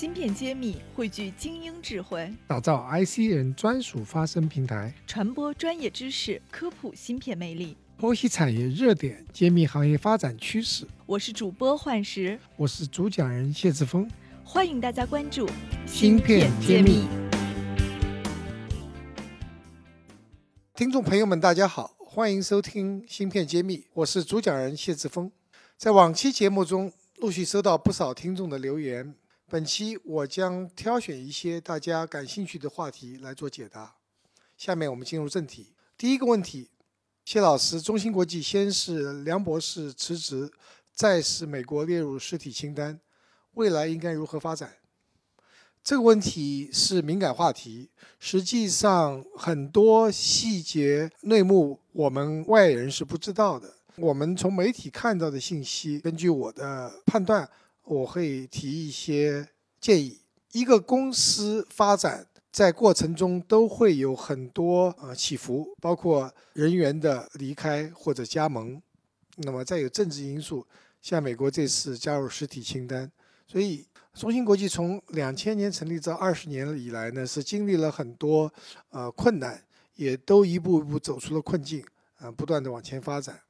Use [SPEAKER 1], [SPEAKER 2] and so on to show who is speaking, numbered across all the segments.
[SPEAKER 1] 芯片揭秘，汇聚精英智慧，
[SPEAKER 2] 打造 IC 人专属发声平台，
[SPEAKER 1] 传播专业知识，科普芯片魅力，
[SPEAKER 2] 剖析产业热点，揭秘行业发展趋势。
[SPEAKER 1] 我是主播幻石，
[SPEAKER 2] 我是主讲人谢志峰，
[SPEAKER 1] 欢迎大家关注
[SPEAKER 2] 芯片揭秘。听众朋友们，大家好，欢迎收听芯片揭秘，我是主讲人谢志峰。在往期节目中，陆续收到不少听众的留言。本期我将挑选一些大家感兴趣的话题来做解答。下面我们进入正题。第一个问题，谢老师，中芯国际先是梁博士辞职，再是美国列入实体清单，未来应该如何发展？这个问题是敏感话题，实际上很多细节内幕我们外人是不知道的。我们从媒体看到的信息，根据我的判断。我会提一些建议。一个公司发展在过程中都会有很多呃起伏，包括人员的离开或者加盟，那么再有政治因素，像美国这次加入实体清单。所以，中芯国际从两千年成立这二十年以来呢，是经历了很多呃困难，也都一步一步走出了困境，啊，不断的往前发展。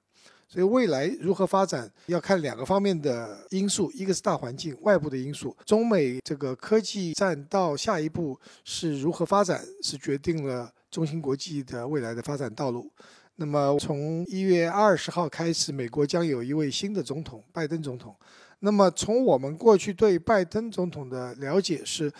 [SPEAKER 2] 所以未来如何发展，要看两个方面的因素，一个是大环境外部的因素，中美这个科技战到下一步是如何发展，是决定了中芯国际的未来的发展道路。那么从一月二十号开始，美国将有一位新的总统，拜登总统。那么从我们过去对拜登总统的了解是，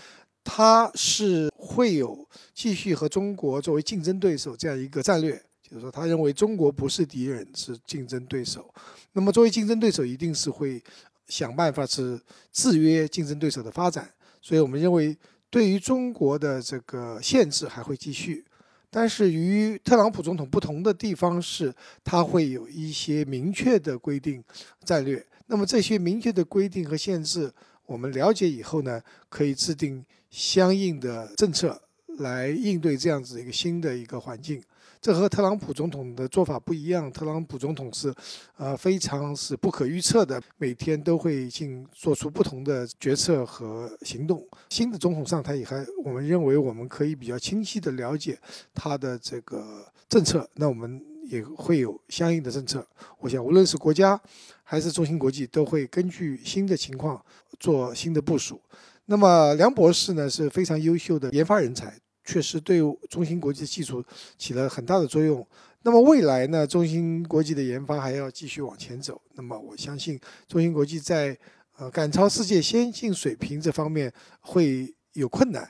[SPEAKER 2] 他是会有继续和中国作为竞争对手这样一个战略。就是说，他认为中国不是敌人，是竞争对手。那么，作为竞争对手，一定是会想办法是制约竞争对手的发展。所以我们认为，对于中国的这个限制还会继续。但是，与特朗普总统不同的地方是，他会有一些明确的规定战略。那么，这些明确的规定和限制，我们了解以后呢，可以制定相应的政策来应对这样子一个新的一个环境。这和特朗普总统的做法不一样。特朗普总统是，呃，非常是不可预测的，每天都会进做出不同的决策和行动。新的总统上台以后，我们认为我们可以比较清晰的了解他的这个政策，那我们也会有相应的政策。我想，无论是国家还是中芯国际，都会根据新的情况做新的部署。那么，梁博士呢是非常优秀的研发人才。确实对中芯国际的技术起了很大的作用。那么未来呢？中芯国际的研发还要继续往前走。那么我相信中芯国际在呃赶超世界先进水平这方面会有困难，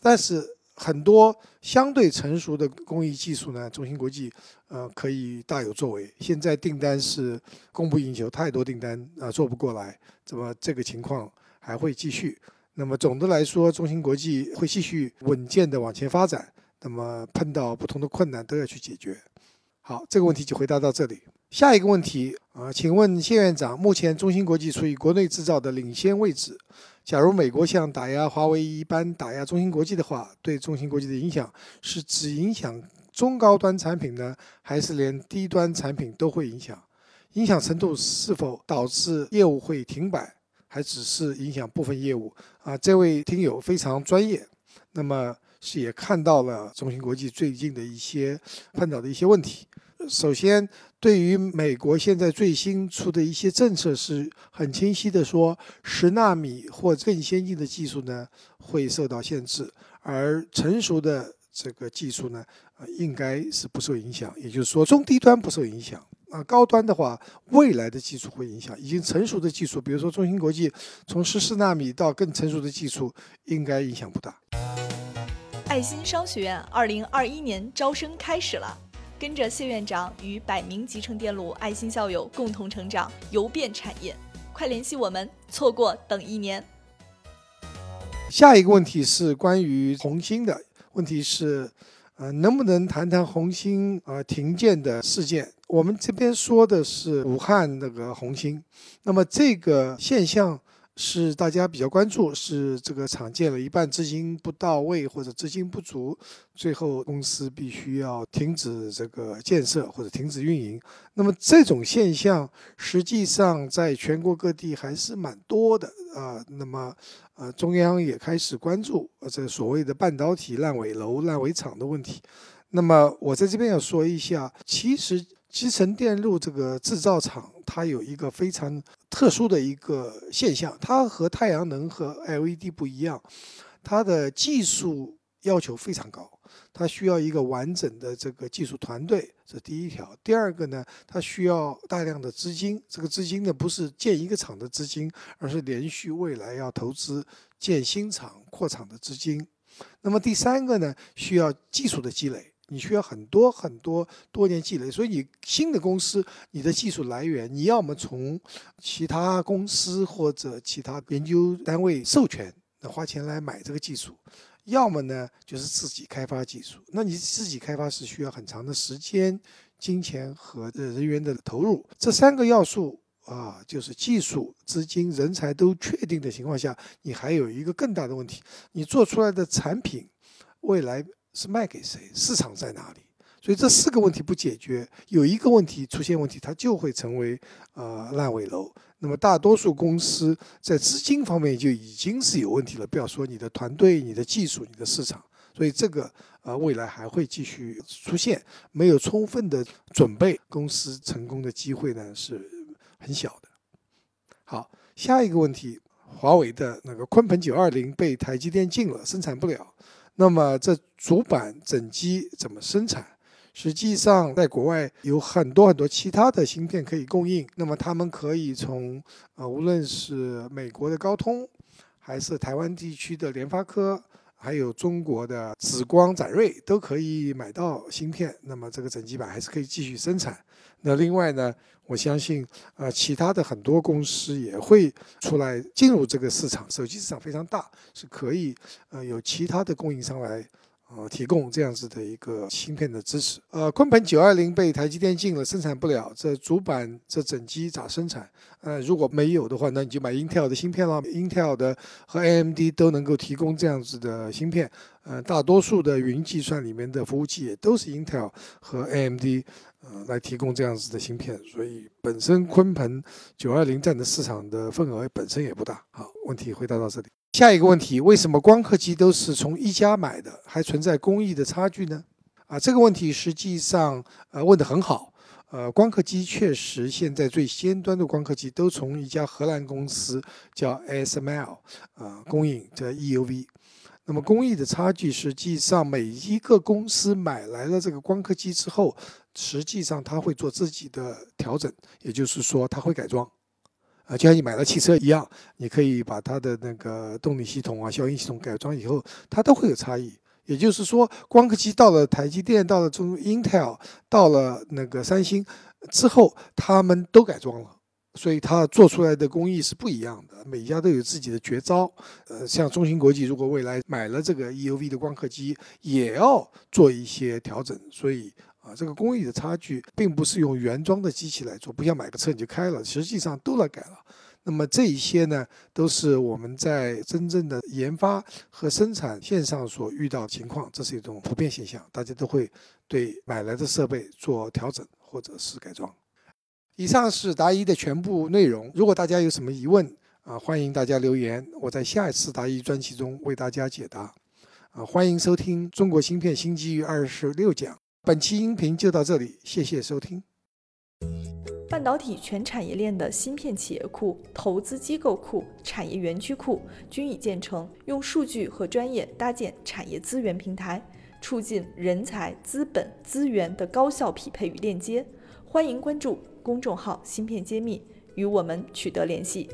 [SPEAKER 2] 但是很多相对成熟的工艺技术呢，中芯国际呃可以大有作为。现在订单是供不应求，太多订单啊做不过来，怎么这个情况还会继续？那么总的来说，中芯国际会继续稳健的往前发展。那么碰到不同的困难都要去解决。好，这个问题就回答到这里。下一个问题啊，请问谢院长，目前中芯国际处于国内制造的领先位置。假如美国像打压华为一般打压中芯国际的话，对中芯国际的影响是只影响中高端产品呢，还是连低端产品都会影响？影响程度是否导致业务会停摆？还只是影响部分业务啊！这位听友非常专业，那么是也看到了中芯国际最近的一些碰到的一些问题。首先，对于美国现在最新出的一些政策，是很清晰的说，十纳米或更先进的技术呢会受到限制，而成熟的这个技术呢，应该是不受影响。也就是说，中低端不受影响。啊，高端的话，未来的技术会影响已经成熟的技术，比如说中芯国际从十四纳米到更成熟的技术，应该影响不大。
[SPEAKER 1] 爱心商学院二零二一年招生开始了，跟着谢院长与百名集成电路爱心校友共同成长，游遍产业，快联系我们，错过等一年。
[SPEAKER 2] 下一个问题是关于红星的问题是，呃，能不能谈谈红星呃停建的事件？我们这边说的是武汉那个红星，那么这个现象是大家比较关注，是这个厂建了一半资金不到位或者资金不足，最后公司必须要停止这个建设或者停止运营。那么这种现象实际上在全国各地还是蛮多的啊。那么呃，中央也开始关注这所谓的半导体烂尾楼、烂尾厂的问题。那么我在这边要说一下，其实。集成电路这个制造厂，它有一个非常特殊的一个现象，它和太阳能和 LED 不一样，它的技术要求非常高，它需要一个完整的这个技术团队，这第一条。第二个呢，它需要大量的资金，这个资金呢不是建一个厂的资金，而是连续未来要投资建新厂、扩厂的资金。那么第三个呢，需要技术的积累。你需要很多很多多年积累，所以你新的公司，你的技术来源，你要么从其他公司或者其他研究单位授权，那花钱来买这个技术，要么呢就是自己开发技术。那你自己开发是需要很长的时间、金钱和人员的投入。这三个要素啊，就是技术、资金、人才都确定的情况下，你还有一个更大的问题，你做出来的产品未来。是卖给谁？市场在哪里？所以这四个问题不解决，有一个问题出现问题，它就会成为呃烂尾楼。那么大多数公司在资金方面就已经是有问题了，不要说你的团队、你的技术、你的市场。所以这个呃未来还会继续出现，没有充分的准备，公司成功的机会呢是很小的。好，下一个问题，华为的那个鲲鹏九二零被台积电禁了，生产不了。那么这主板整机怎么生产？实际上，在国外有很多很多其他的芯片可以供应。那么他们可以从呃，无论是美国的高通，还是台湾地区的联发科。还有中国的紫光、展锐都可以买到芯片，那么这个整机板还是可以继续生产。那另外呢，我相信呃，其他的很多公司也会出来进入这个市场，手机市场非常大，是可以呃有其他的供应商来。呃，提供这样子的一个芯片的支持。呃，鲲鹏九二零被台积电禁了，生产不了。这主板这整机咋生产？呃，如果没有的话，那你就买 Intel 的芯片了。Intel 的和 AMD 都能够提供这样子的芯片。呃，大多数的云计算里面的服务器也都是 Intel 和 AMD 呃来提供这样子的芯片。所以本身鲲鹏九二零占的市场的份额本身也不大。好，问题回答到这里。下一个问题，为什么光刻机都是从一家买的，还存在工艺的差距呢？啊，这个问题实际上呃问得很好。呃，光刻机确实现在最先端的光刻机都从一家荷兰公司叫 ASML 啊供应这 EUV。那么工艺的差距，实际上每一个公司买来了这个光刻机之后，实际上他会做自己的调整，也就是说他会改装。啊，就像你买了汽车一样，你可以把它的那个动力系统啊、消音系统改装以后，它都会有差异。也就是说，光刻机到了台积电、到了中 Intel、到了那个三星之后，他们都改装了，所以它做出来的工艺是不一样的。每家都有自己的绝招。呃，像中芯国际，如果未来买了这个 EUV 的光刻机，也要做一些调整，所以。啊，这个工艺的差距并不是用原装的机器来做，不像买个车你就开了，实际上都来改了。那么这一些呢，都是我们在真正的研发和生产线上所遇到情况，这是一种普遍现象，大家都会对买来的设备做调整或者是改装。以上是答疑的全部内容。如果大家有什么疑问啊，欢迎大家留言，我在下一次答疑专辑中为大家解答。啊，欢迎收听《中国芯片新机遇二十六讲》。本期音频就到这里，谢谢收听。
[SPEAKER 1] 半导体全产业链的芯片企业库、投资机构库、产业园区库均已建成，用数据和专业搭建产业资源平台，促进人才、资本、资源的高效匹配与链接。欢迎关注公众号“芯片揭秘”，与我们取得联系。